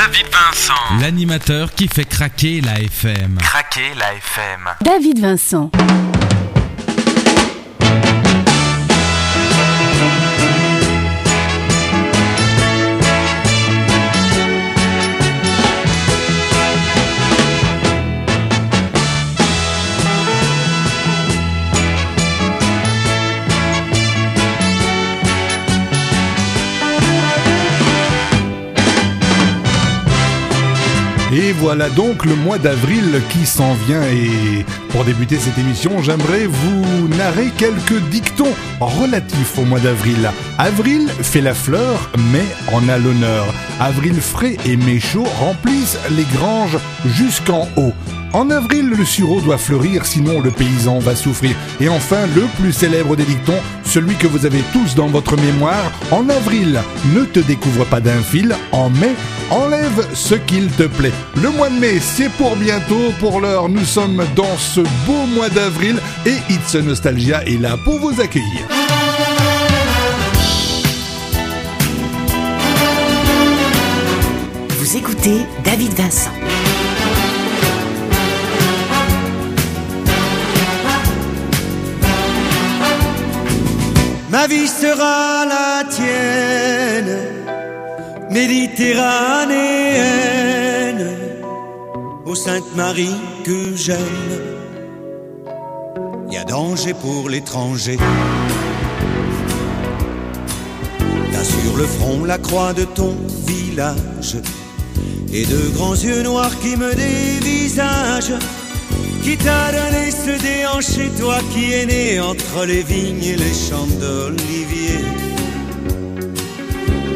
David Vincent. L'animateur qui fait craquer la FM. Craquer la FM. David Vincent. Voilà donc le mois d'avril qui s'en vient et pour débuter cette émission, j'aimerais vous narrer quelques dictons relatifs au mois d'avril. Avril fait la fleur, mais en a l'honneur. Avril frais et méchaud remplissent les granges jusqu'en haut. En avril, le sureau doit fleurir, sinon le paysan va souffrir. Et enfin, le plus célèbre des dictons, celui que vous avez tous dans votre mémoire, en avril, ne te découvre pas d'un fil, en mai, enlève ce qu'il te plaît. Le mois de mai, c'est pour bientôt, pour l'heure, nous sommes dans ce beau mois d'avril et It's Nostalgia est là pour vous accueillir. Vous écoutez David Vincent. Ma vie sera la tienne, méditerranéenne, ô Sainte Marie que j'aime. Y a danger pour l'étranger. T'as sur le front la croix de ton village et de grands yeux noirs qui me dévisagent. Qui t'a donné ce déhanché, toi qui es né entre les vignes et les champs d'olivier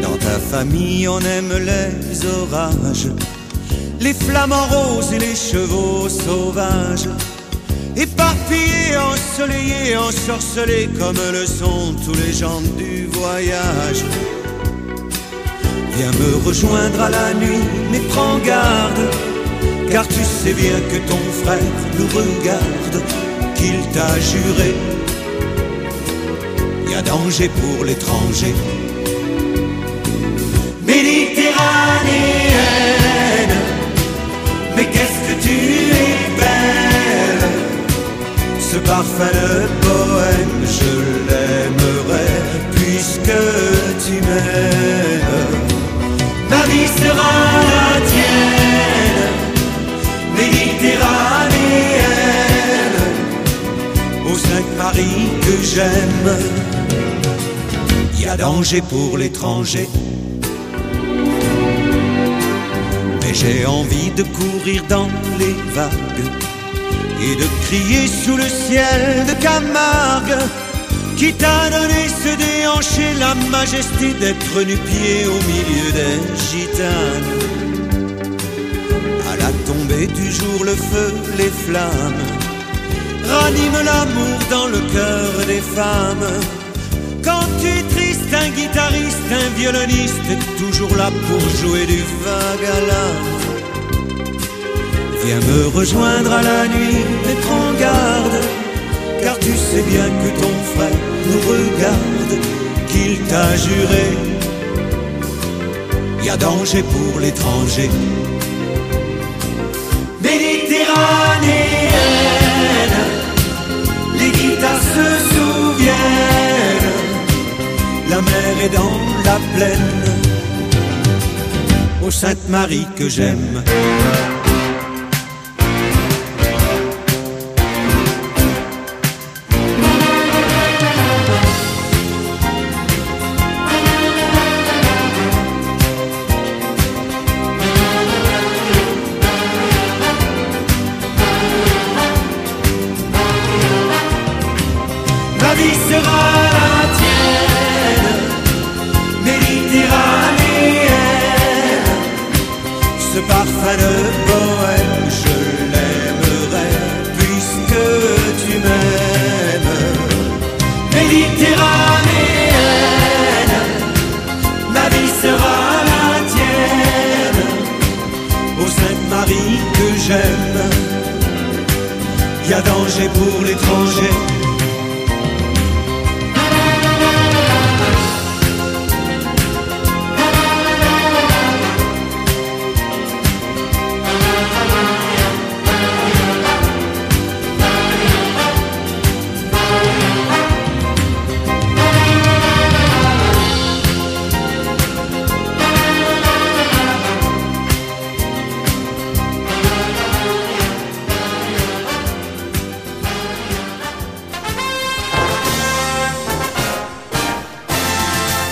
Dans ta famille, on aime les orages, les flamants roses et les chevaux sauvages. Éparpillés, ensoleillés, ensorcelés comme le sont tous les gens du voyage. Viens me rejoindre à la nuit, mais prends garde car tu sais bien que ton frère nous regarde, qu'il t'a juré. Y a danger pour l'étranger. Méditerranéenne, mais qu'est-ce que tu es belle. Ce parfum de poème, je l'aimerais puisque tu m'aimes. Ma vie sera Marie que j'aime. Y a danger pour l'étranger. Mais j'ai envie de courir dans les vagues et de crier sous le ciel de Camargue. Qui t'a donné ce déhanché, la majesté d'être nu-pied au milieu des gitanes à la tombée du jour, le feu, les flammes raniment l'amour dans le cœur des femmes. Quand tu es triste, un guitariste, un violoniste toujours là pour jouer du l'âme. Viens me rejoindre à la nuit et prends garde, car tu sais bien que ton frère nous regarde, qu'il t'a juré. Y a danger pour l'étranger la mer est dans la plaine. Ô Sainte Marie que j'aime.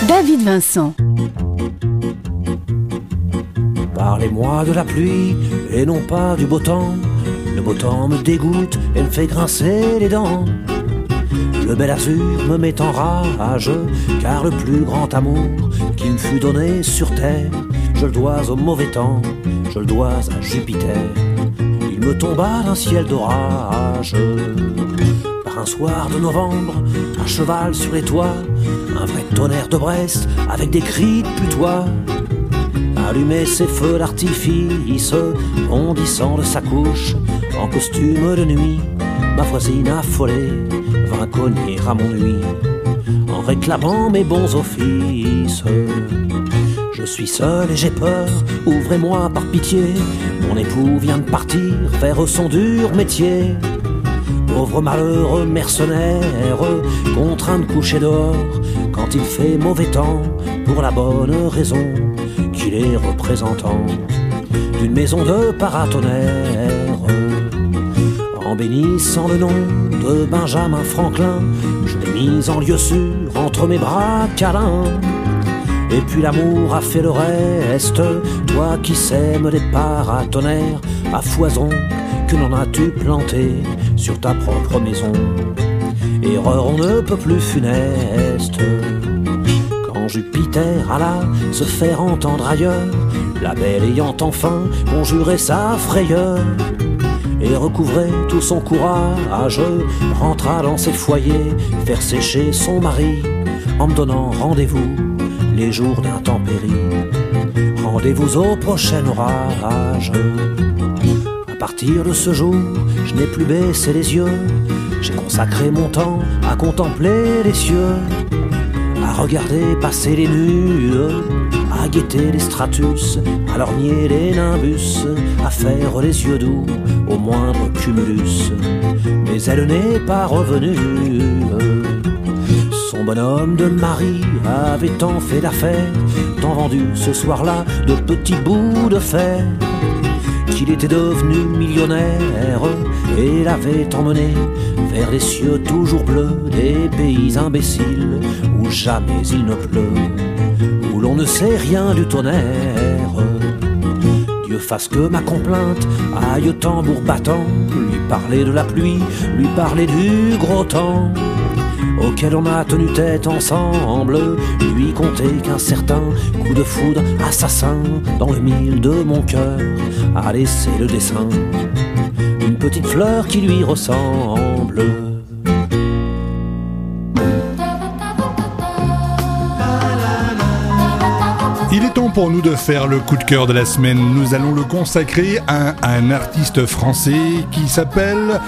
David Vincent. Parlez-moi de la pluie et non pas du beau temps. Le beau temps me dégoûte et me fait grincer les dents. Le bel azur me met en rage, car le plus grand amour qui me fut donné sur terre, je le dois au mauvais temps, je le dois à Jupiter. Il me tomba d'un ciel d'orage. Par un soir de novembre, à cheval sur les toits, un vrai tonnerre de Brest avec des cris de putois. Allumait ses feux d'artifice, bondissant de sa couche, en costume de nuit. Ma voisine affolée vint cogner à mon nuit, en réclamant mes bons offices. Je suis seul et j'ai peur, ouvrez-moi par pitié. Mon époux vient de partir faire son dur métier. Pauvre malheureux mercenaire, contraint de coucher dehors il fait mauvais temps, pour la bonne raison qu'il est représentant d'une maison de paratonnerre? En bénissant le nom de Benjamin Franklin, je l'ai mis en lieu sûr entre mes bras câlins. Et puis l'amour a fait le reste, toi qui sèmes des paratonnerres à foison, que n'en as-tu planté sur ta propre maison? Erreur on ne peut plus funeste. Quand Jupiter alla se faire entendre ailleurs, la belle ayant enfin conjuré sa frayeur, et recouvrait tout son courage, rentra dans ses foyers, faire sécher son mari, en me donnant rendez-vous les jours d'intempérie. Rendez-vous au prochain orage. À partir de ce jour, je n'ai plus baissé les yeux, j'ai consacré mon temps à contempler les cieux, à regarder passer les nues, à guetter les stratus, à lorgner les nimbus, à faire les yeux doux au moindre cumulus. Mais elle n'est pas revenue. Son bonhomme de mari avait tant fait d'affaires, tant vendu ce soir-là de petits bouts de fer, qu'il était devenu millionnaire et l'avait emmené vers les cieux toujours bleus des pays imbéciles où jamais il ne pleut, où l'on ne sait rien du tonnerre. Dieu fasse que ma complainte aille au tambour battant, lui parler de la pluie, lui parler du gros temps auquel on a tenu tête ensemble, lui compter qu'un certain coup de foudre assassin dans le mille de mon cœur a laissé le dessin d'une petite fleur qui lui ressemble. Il est temps pour nous de faire le coup de cœur de la semaine. Nous allons le consacrer à un artiste français qui s'appelle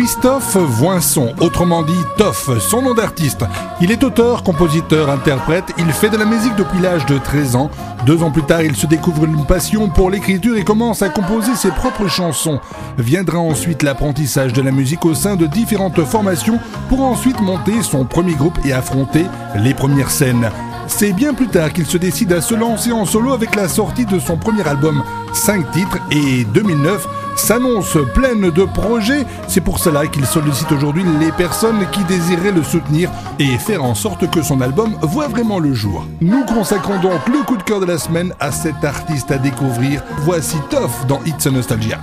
Christophe Voinson, autrement dit Toff, son nom d'artiste. Il est auteur, compositeur, interprète, il fait de la musique depuis l'âge de 13 ans. Deux ans plus tard, il se découvre une passion pour l'écriture et commence à composer ses propres chansons. Viendra ensuite l'apprentissage de la musique au sein de différentes formations pour ensuite monter son premier groupe et affronter les premières scènes. C'est bien plus tard qu'il se décide à se lancer en solo avec la sortie de son premier album, 5 titres, et 2009 s'annonce pleine de projets. C'est pour cela qu'il sollicite aujourd'hui les personnes qui désiraient le soutenir et faire en sorte que son album voit vraiment le jour. Nous consacrons donc le coup de cœur de la semaine à cet artiste à découvrir. Voici Toff dans It's a Nostalgia.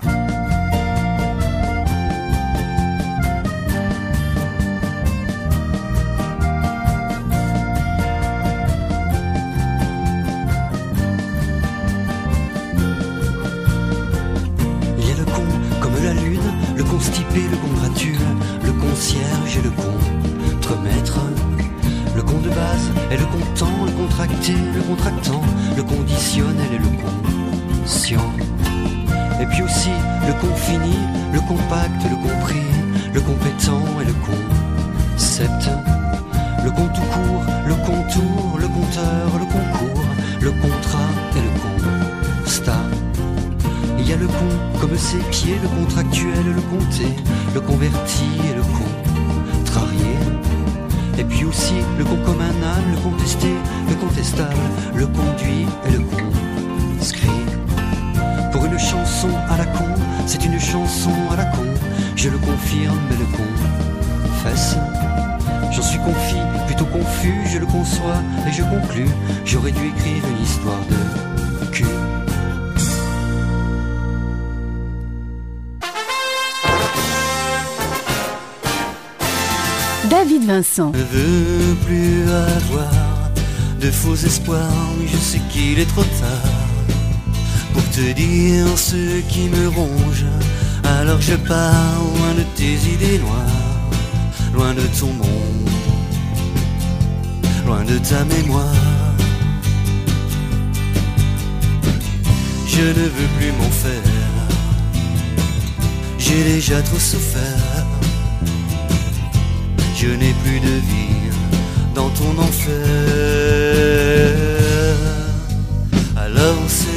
Je pars loin de tes idées noires, loin de ton monde, loin de ta mémoire. Je ne veux plus m'en faire, j'ai déjà trop souffert. Je n'ai plus de vie dans ton enfer. Alors c'est.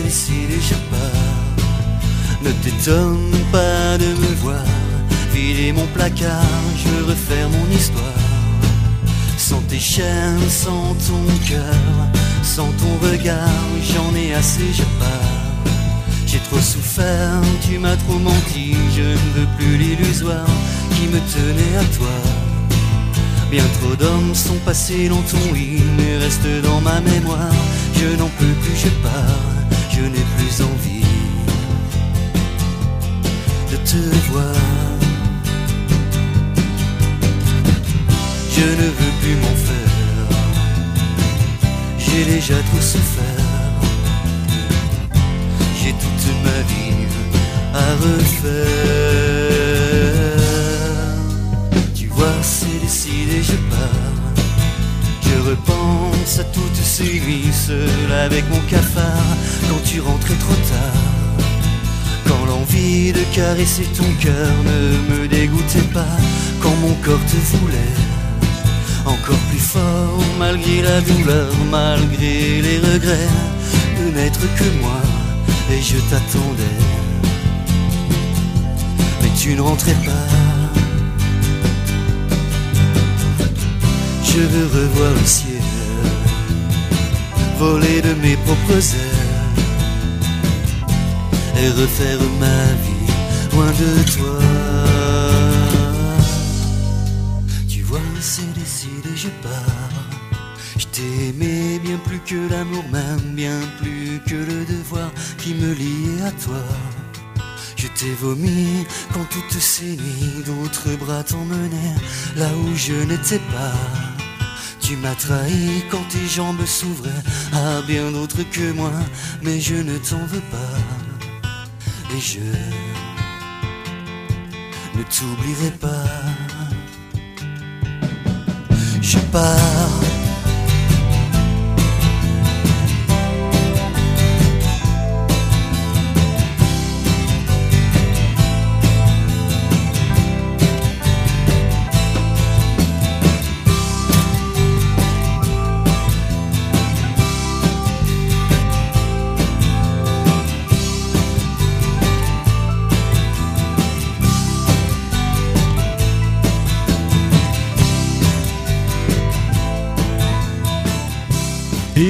Ne t'étonne pas de me voir vider mon placard. Je refaire mon histoire. Sans tes chaînes, sans ton cœur, sans ton regard, j'en ai assez, je pars. J'ai trop souffert, tu m'as trop menti, je ne veux plus l'illusoire qui me tenait à toi. Bien trop d'hommes sont passés dans ton mais restent dans ma mémoire. Je n'en peux plus, je pars, je n'ai plus envie Je ne veux plus m'en faire, j'ai déjà trop souffert. J'ai toute ma vie à refaire. Tu vois, c'est décidé, je pars. Je repense à toutes ces seul avec mon cafard quand tu rentrais trop tard. L'envie de caresser ton cœur ne me dégoûtait pas, quand mon corps te voulait encore plus fort malgré la douleur, malgré les regrets de n'être que moi et je t'attendais. Mais tu ne rentrais pas. Je veux revoir le ciel, voler de mes propres ailes et refaire ma vie loin de toi. Tu vois, c'est décidé, je pars. Je t'aimais bien plus que l'amour même, bien plus que le devoir qui me liait à toi. Je t'ai vomi quand toutes ces nuits d'autres bras t'emmenaient là où je n'étais pas. Tu m'as trahi quand tes jambes s'ouvraient à bien d'autres que moi, mais je ne t'en veux pas. Et je ne t'oublierai pas. Je pars.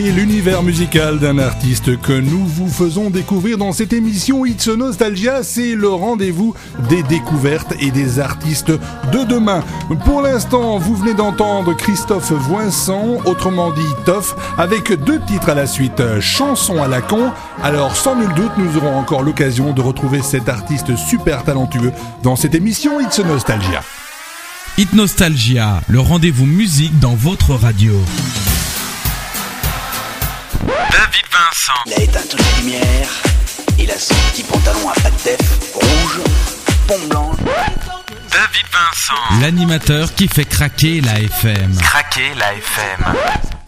Et l'univers musical d'un artiste que nous vous faisons découvrir dans cette émission It's Nostalgia, c'est le rendez-vous des découvertes et des artistes de demain. Pour l'instant, vous venez d'entendre Christophe Voinson, autrement dit Toff, avec deux titres à la suite, Chanson à la con. Alors, sans nul doute, nous aurons encore l'occasion de retrouver cet artiste super talentueux dans cette émission It's Nostalgia. Hit Nostalgia, le rendez-vous musique dans votre radio. David Vincent. Il a éteint toutes les lumières. Il a son petit pantalon à pattes def, rouge, pont blanc. David Vincent. L'animateur qui fait craquer la FM. Craquer la FM.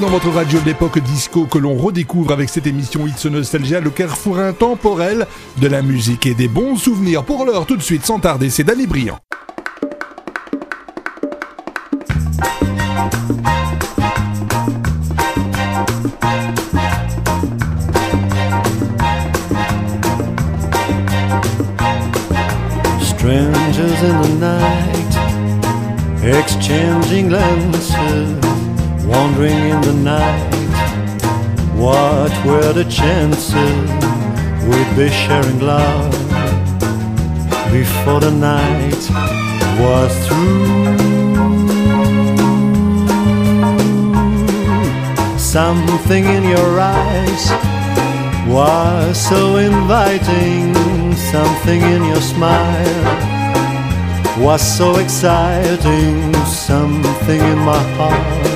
Dans votre radio de l'époque disco que l'on redécouvre avec cette émission It's Nostalgia, le carrefour intemporel de la musique et des bons souvenirs. Pour l'heure, tout de suite, sans tarder, c'est Danny Briand. Strangers in the night, exchanging glances wandering in the night. What were the chances we'd be sharing love before the night was through? Something in your eyes was so inviting, something in your smile was so exciting, something in my heart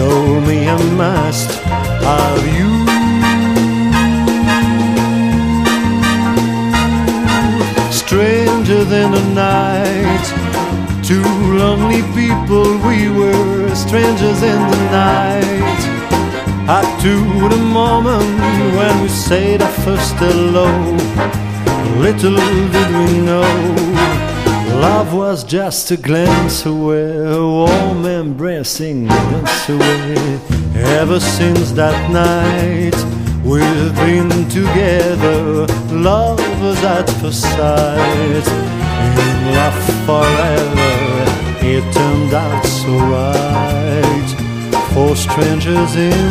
told me I must have you. Stranger than the night, two lonely people we were, strangers in the night. Up to the moment when we said our first hello, little did we know Love was just a glance away, a warm embracing glance away. Ever since that night, we've been together, lovers at first sight. In love forever, it turned out so right. For strangers in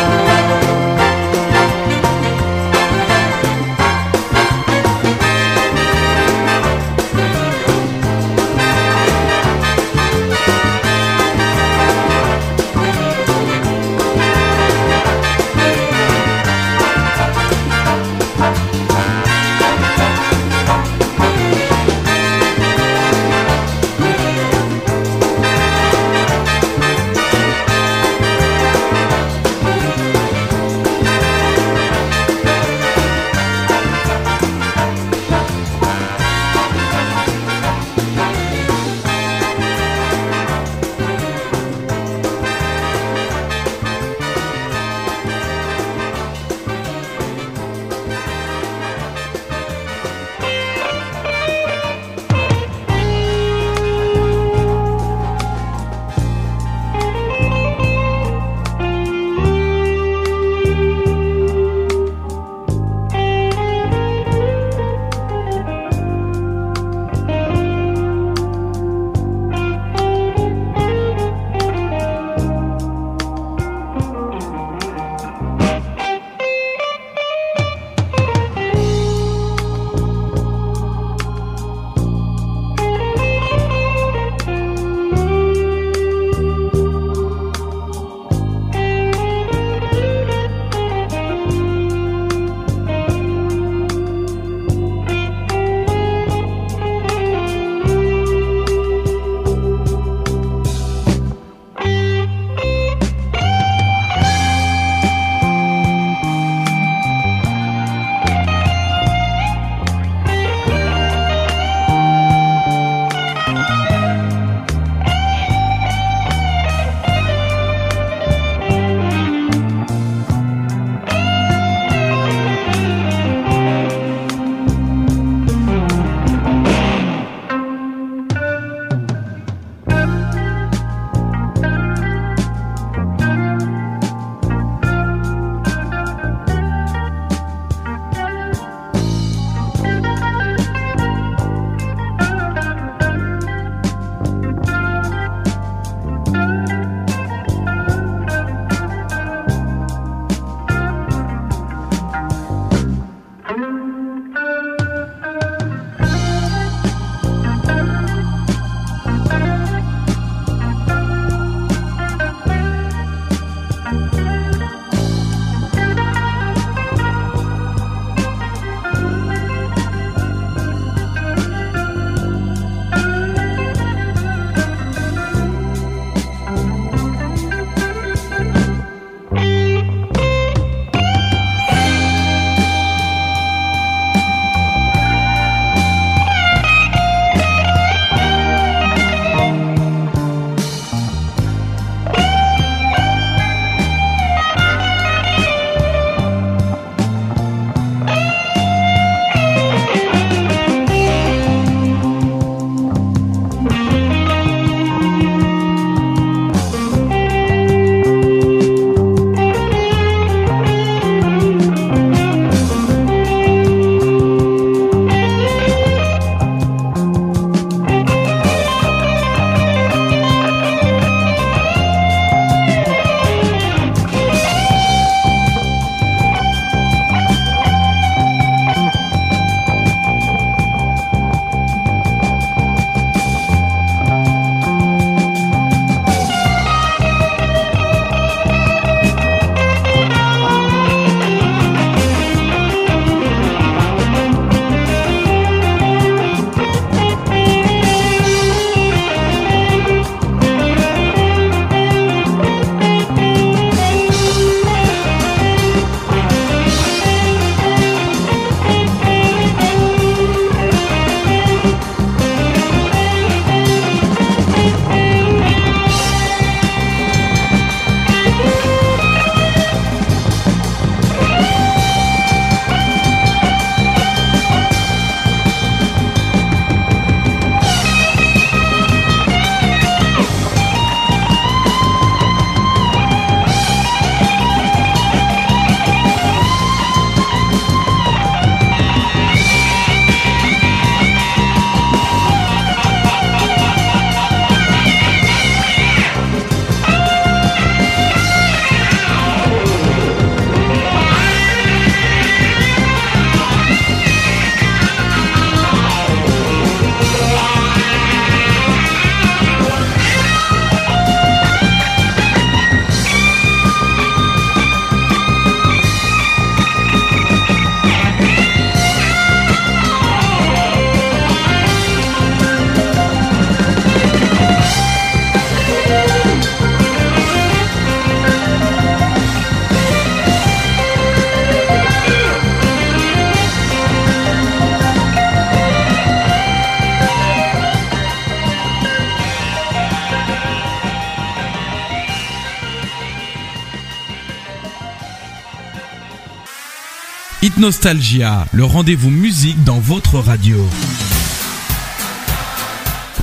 Nostalgia, le rendez-vous musique dans votre radio.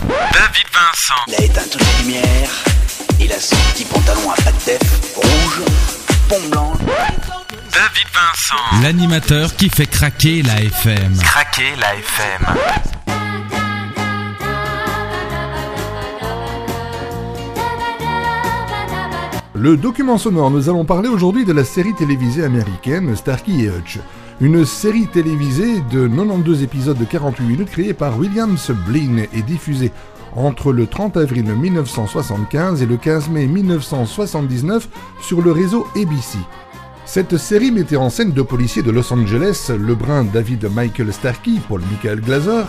David Vincent. Il a éteint toutes les lumières. Il a son petit pantalon à pattes def rouge, pont blanc. David Vincent. L'animateur qui fait craquer la FM. Craquer la FM. Le document sonore, nous allons parler aujourd'hui de la série télévisée américaine Starkey et Hutch. Une série télévisée de 92 épisodes de 48 minutes créée par William Sublin et diffusée entre le 30 avril 1975 et le 15 mai 1979 sur le réseau ABC. Cette série mettait en scène deux policiers de Los Angeles, le brun David Michael Starkey, Paul Michael Glaser,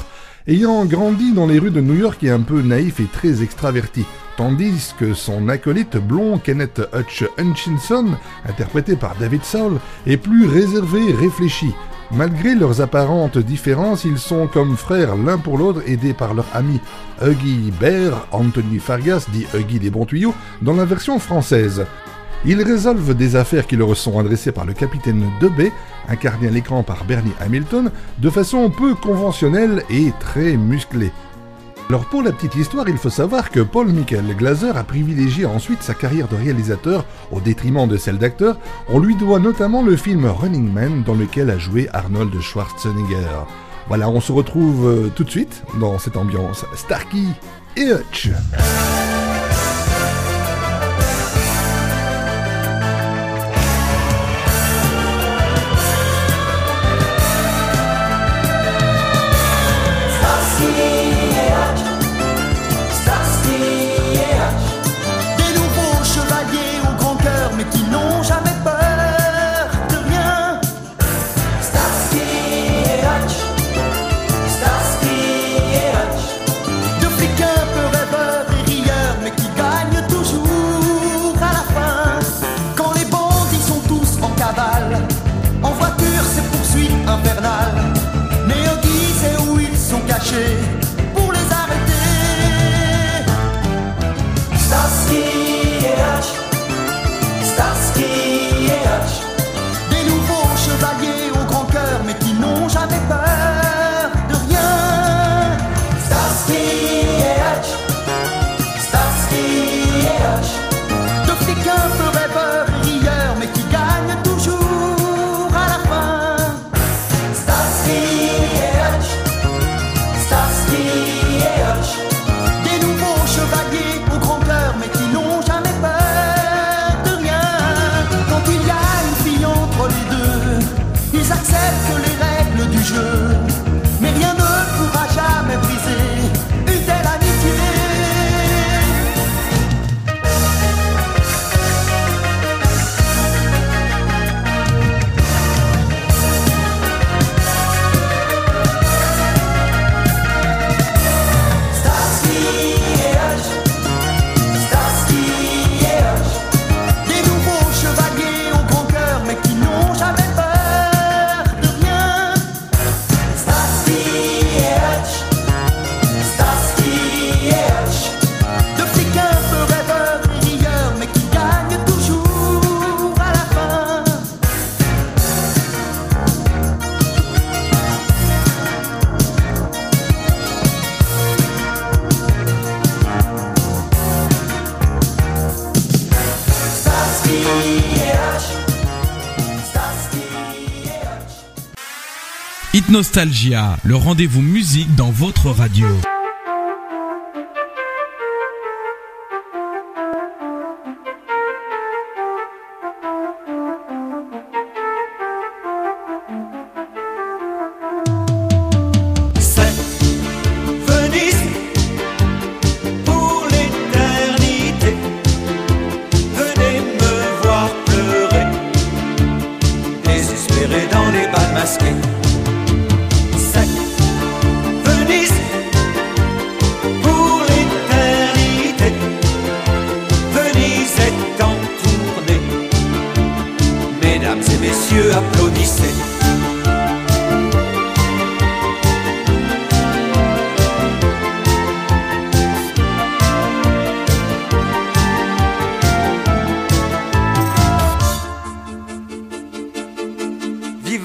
ayant grandi dans les rues de New York et un peu naïf et très extraverti, tandis que son acolyte blond Kenneth Hutch Hutchinson, interprété par David Soul, est plus réservé et réfléchi. Malgré leurs apparentes différences, ils sont comme frères l'un pour l'autre, aidés par leur ami Huggy Bear, Anthony Fargas, dit Huggy des bons tuyaux, dans la version française. Ils résolvent des affaires qui leur sont adressées par le capitaine Debay, incarné à l'écran par Bernie Hamilton, de façon peu conventionnelle et très musclée. Alors pour la petite histoire, il faut savoir que Paul Michael Glaser a privilégié ensuite sa carrière de réalisateur au détriment de celle d'acteur. On lui doit notamment le film Running Man dans lequel a joué Arnold Schwarzenegger. Voilà, on se retrouve euh, tout de suite dans cette ambiance Starkey et Hutch. Nostalgia, le rendez-vous musique dans votre radio.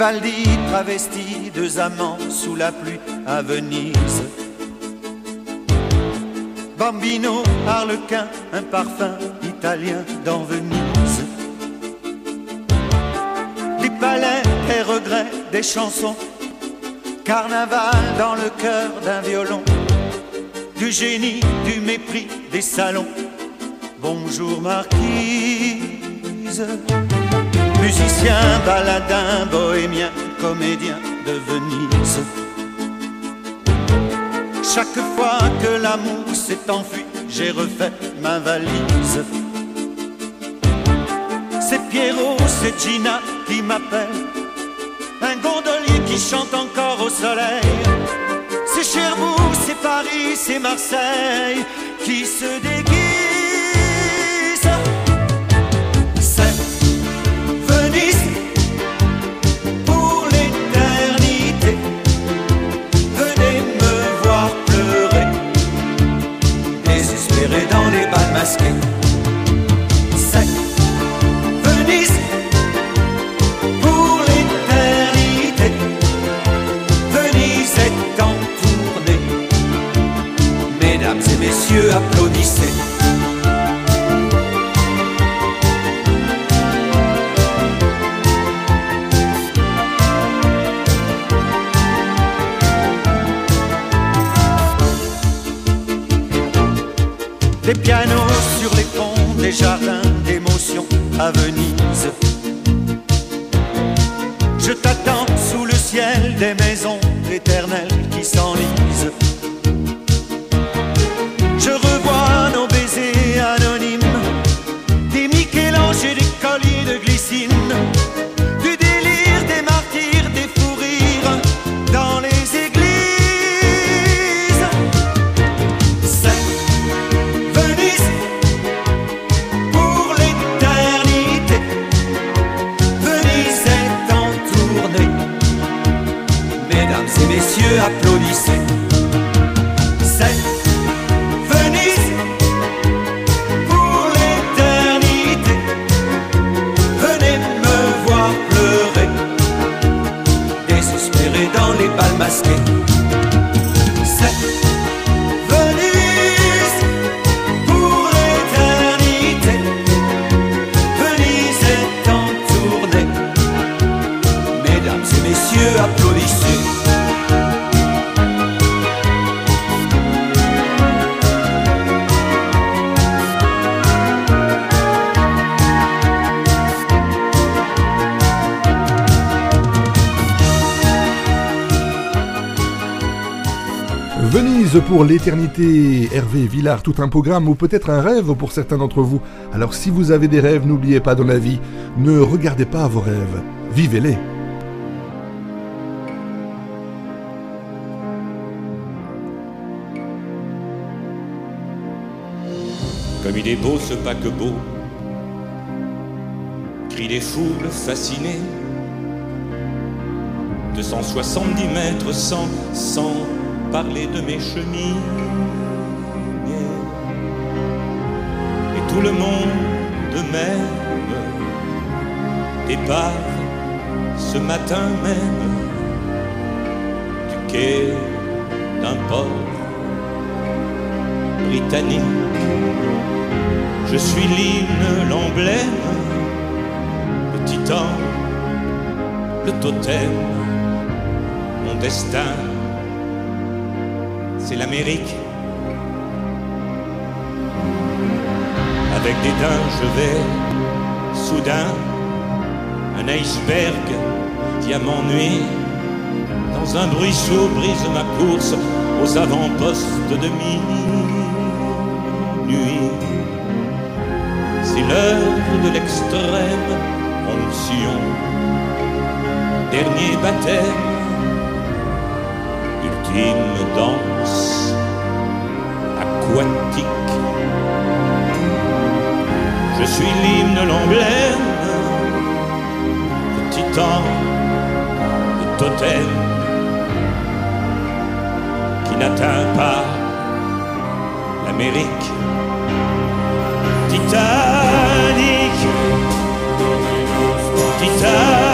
Vivaldi travesti, deux amants sous la pluie à Venise. Bambino, Harlequin, un parfum italien dans Venise. Des palais, des regrets, des chansons. Carnaval dans le cœur d'un violon. Du génie, du mépris, des salons. Bonjour marquise. Musicien, baladin, bohémien, comédien de Venise. Chaque fois que l'amour s'est enfui, j'ai refait ma valise. C'est Pierrot, c'est Gina qui m'appelle. Un gondolier qui chante encore au soleil. C'est Cherbourg, c'est Paris, c'est Marseille qui se déguise. Les les jardins d'émotions à Venise. Je t'attends sous le ciel des maisons éternelles qui s'enlisent. Pour l'éternité, Hervé Villard, tout un programme ou peut-être un rêve pour certains d'entre vous. Alors si vous avez des rêves, n'oubliez pas dans la vie, ne regardez pas vos rêves, vivez-les. Comme il est beau ce paquebot, crie des foules fascinées. 270 mètres sans, sans parler de mes cheminées. Et tout le monde m'aime. Départ ce matin même du quai d'un port britannique. Je suis l'hymne, l'emblème, le titan, le totem, mon destin, c'est l'Amérique. Avec des daims, je vais soudain, un iceberg, diamant nuit, dans un bruit sourd brise ma course aux avant-postes de minuit. C'est l'heure de l'extrême onction, dernier baptême, ultime danse aquatique. Je suis l'hymne, l'emblème, le titan, le totem qui n'atteint pas l'Amérique. Titanic, Titanic,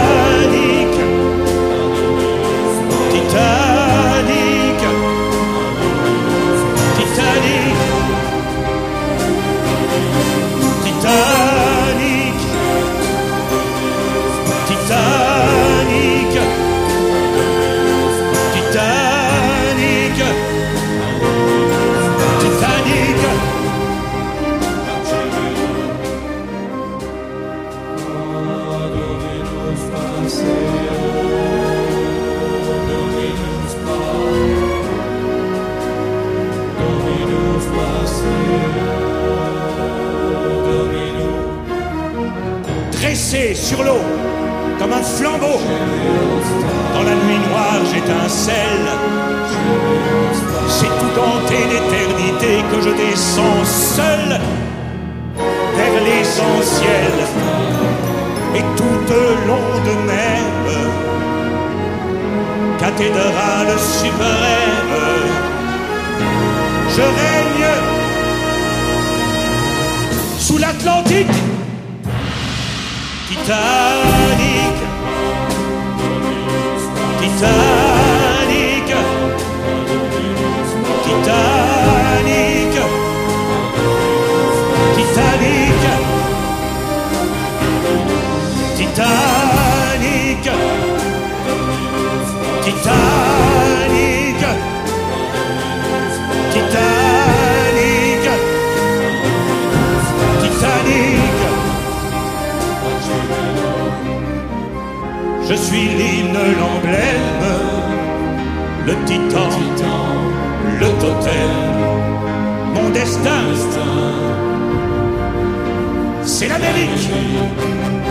c'est l'Amérique.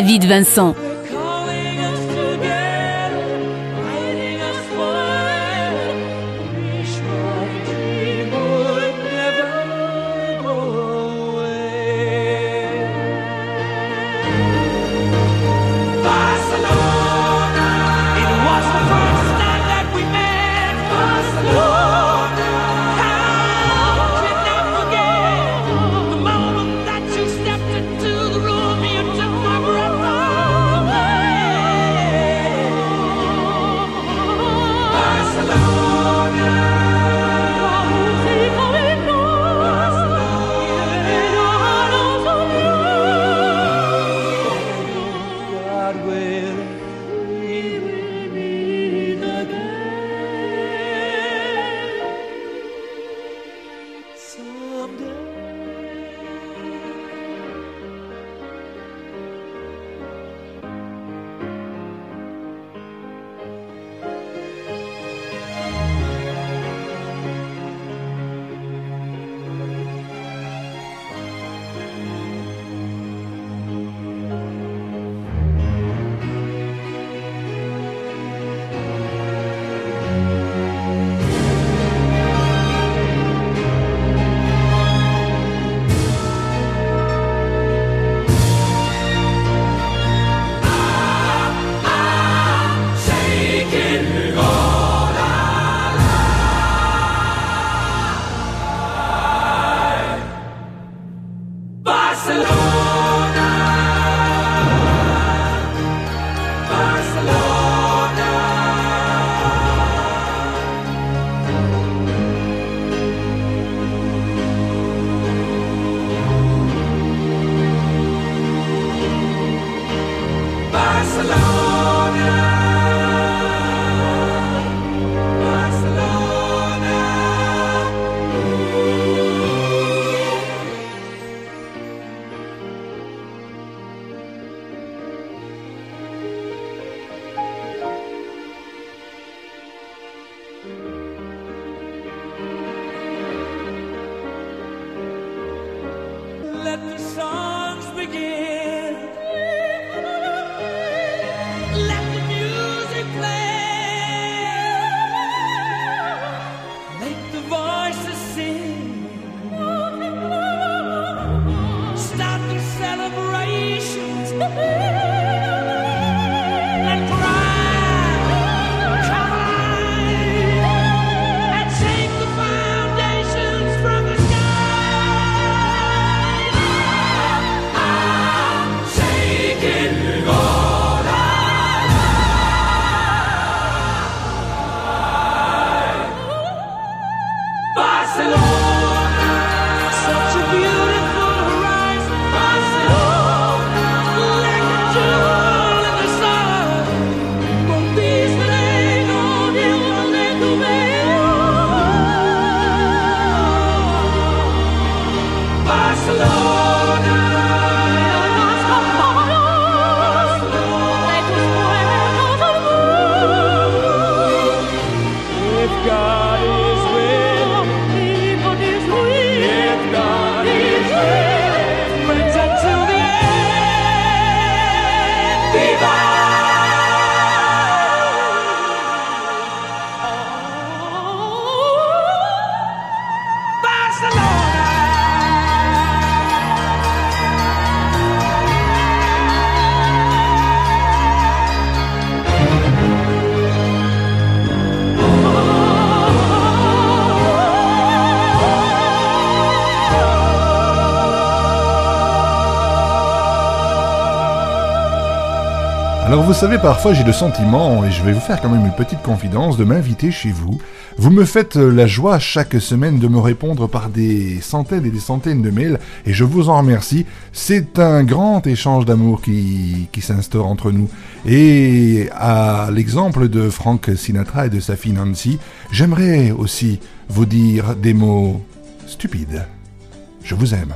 David Vincent. Vous savez, parfois j'ai le sentiment, et je vais vous faire quand même une petite confidence, de m'inviter chez vous. Vous me faites euh, la joie chaque semaine de me répondre par des centaines et des centaines de mails, et je vous en remercie. C'est un grand échange d'amour qui, qui s'instaure entre nous. Et à l'exemple de Frank Sinatra et de sa fille Nancy, j'aimerais aussi vous dire des mots stupides. Je vous aime.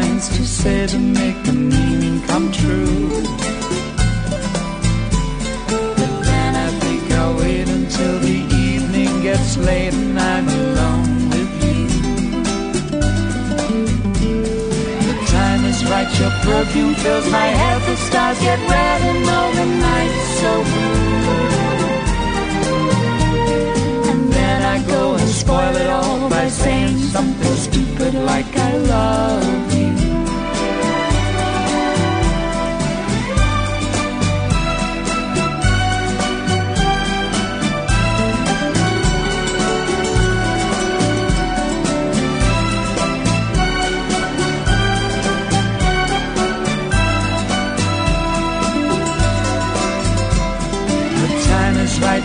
Lines to say to make the meaning come true. But then I think I'll wait until the evening gets late and I'm alone with you. The time is right, your perfume fills my head, the stars get red and all the night's so blue. And then I go and spoil it all by saying something stupid like I love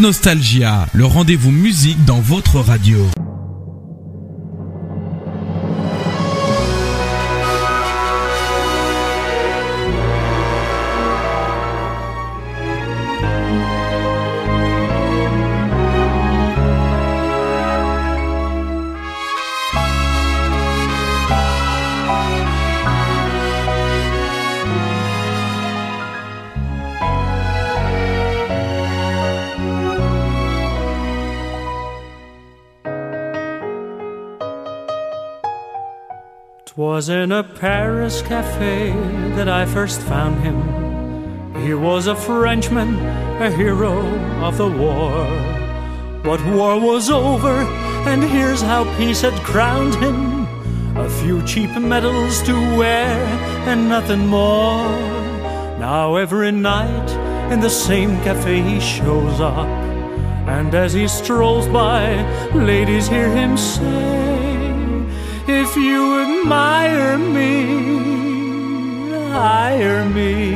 Nostalgia, le rendez-vous musique dans votre radio. 'Twas in a Paris cafe that I first found him. He was a Frenchman, a hero of the war. But war was over, and here's how peace had crowned him. A few cheap medals to wear, and nothing more. Now every night in the same cafe he shows up. And as he strolls by, ladies hear him say, If you admire me, hire me.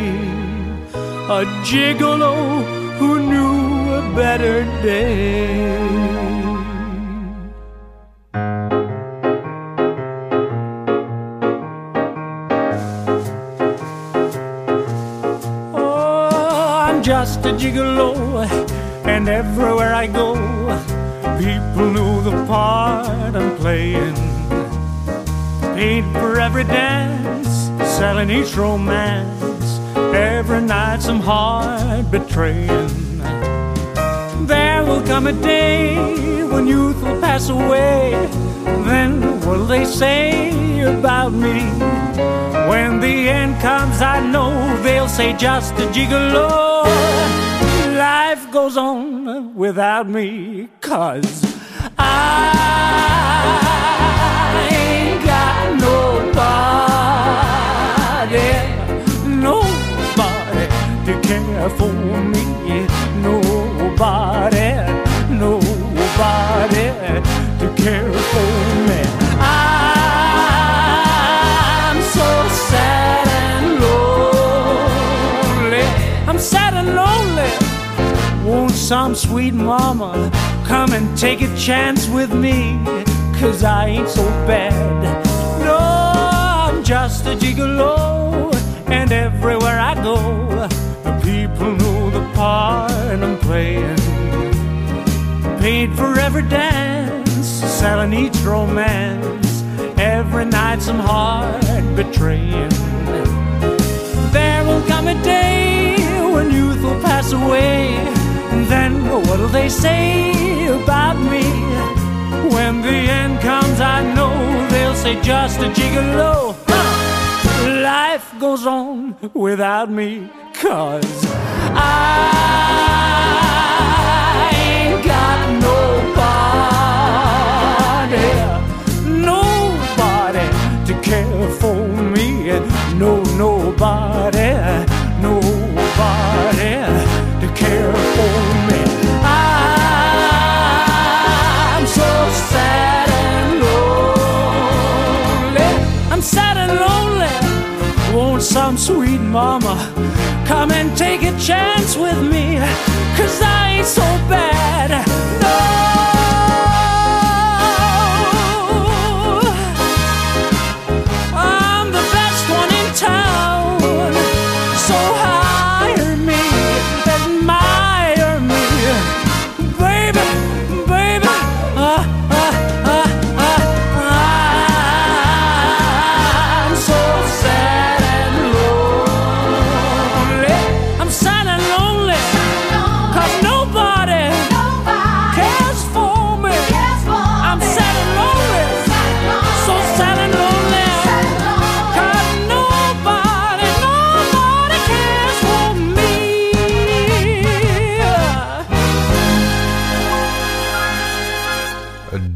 A gigolo who knew a better day. Oh, I'm just a gigolo, and everywhere I go, people know the part I'm playing. Paid for every dance, selling each romance, every night some heart betraying. There will come a day when youth will pass away. Then what'll they say about me? When the end comes, I know they'll say just a gigolo. Life goes on without me, cause I some sweet mama come and take a chance with me? Cause I ain't so bad. No, I'm just a gigolo. And everywhere I go, the people know the part I'm playing. Paid for every dance, selling each romance. Every night some heart betraying. There will come a day when youth will pass away. And then what'll they say about me? When the end comes, I know they'll say just a gigolo. Life goes on without me, cause I ain't got nobody, nobody to care for me. No, nobody, nobody some sweet mama come and take a chance with me? Cause I ain't so bad. No.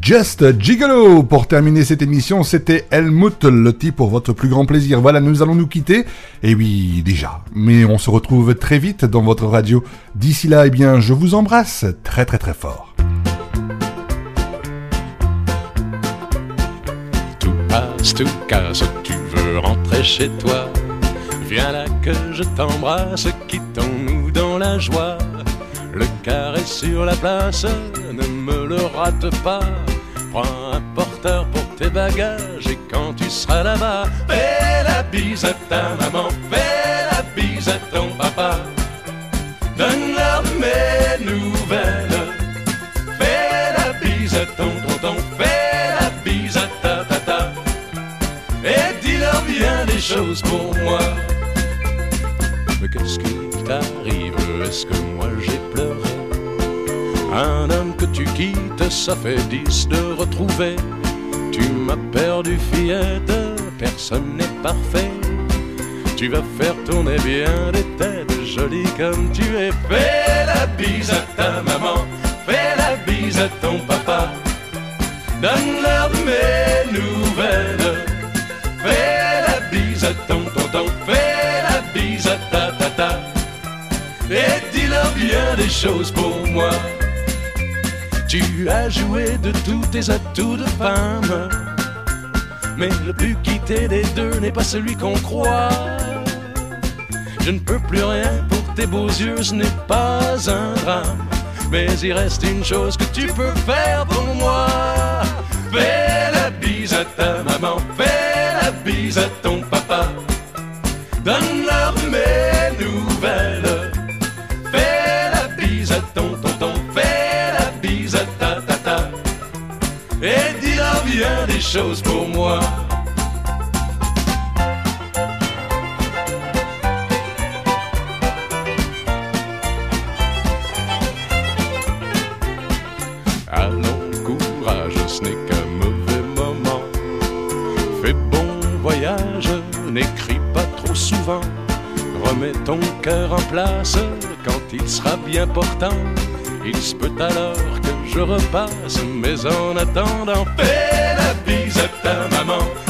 Just Gigolo Pour terminer cette émission, c'était Helmut Lotti pour votre plus grand plaisir. Voilà, nous allons nous quitter. Et oui, déjà. Mais on se retrouve très vite dans votre radio. D'ici là, eh bien, je vous embrasse très très très fort. Tout passe, tout casse, tu veux rentrer chez toi. Viens là que je t'embrasse, quittons-nous dans la joie. Le carré sur la place, ne me le rate pas. Prends un porteur pour tes bagages et quand tu seras là-bas, fais la bise à ta maman, fais la bise à ton papa. Donne-leur mes nouvelles, fais la bise à ton tonton, fais la bise à ta tata. Et dis-leur bien des choses pour moi. Mais qu'est-ce qui t'arrive? Est-ce que moi j'ai pleuré? Un homme que tu quittes, ça fait dix de retrouver. Tu m'as perdu fillette, personne n'est parfait. Tu vas faire tourner bien des têtes jolies comme tu es. Fais la bise à ta maman, Tu as joué de tous tes atouts de femme. Mais le plus quitté des deux n'est pas celui qu'on croit. Je ne peux plus rien pour tes beaux yeux, ce n'est pas un drame. Mais il reste une chose que tu peux faire pour moi. Fais la bise à ta maman, fais la bise à ton papa. Choses pour moi. Allons, courage, ce n'est qu'un mauvais moment. Fais bon voyage, n'écris pas trop souvent. Remets ton cœur en place quand il sera bien portant. Il se peut alors que je repasse, mais en attendant, fais à ta maman,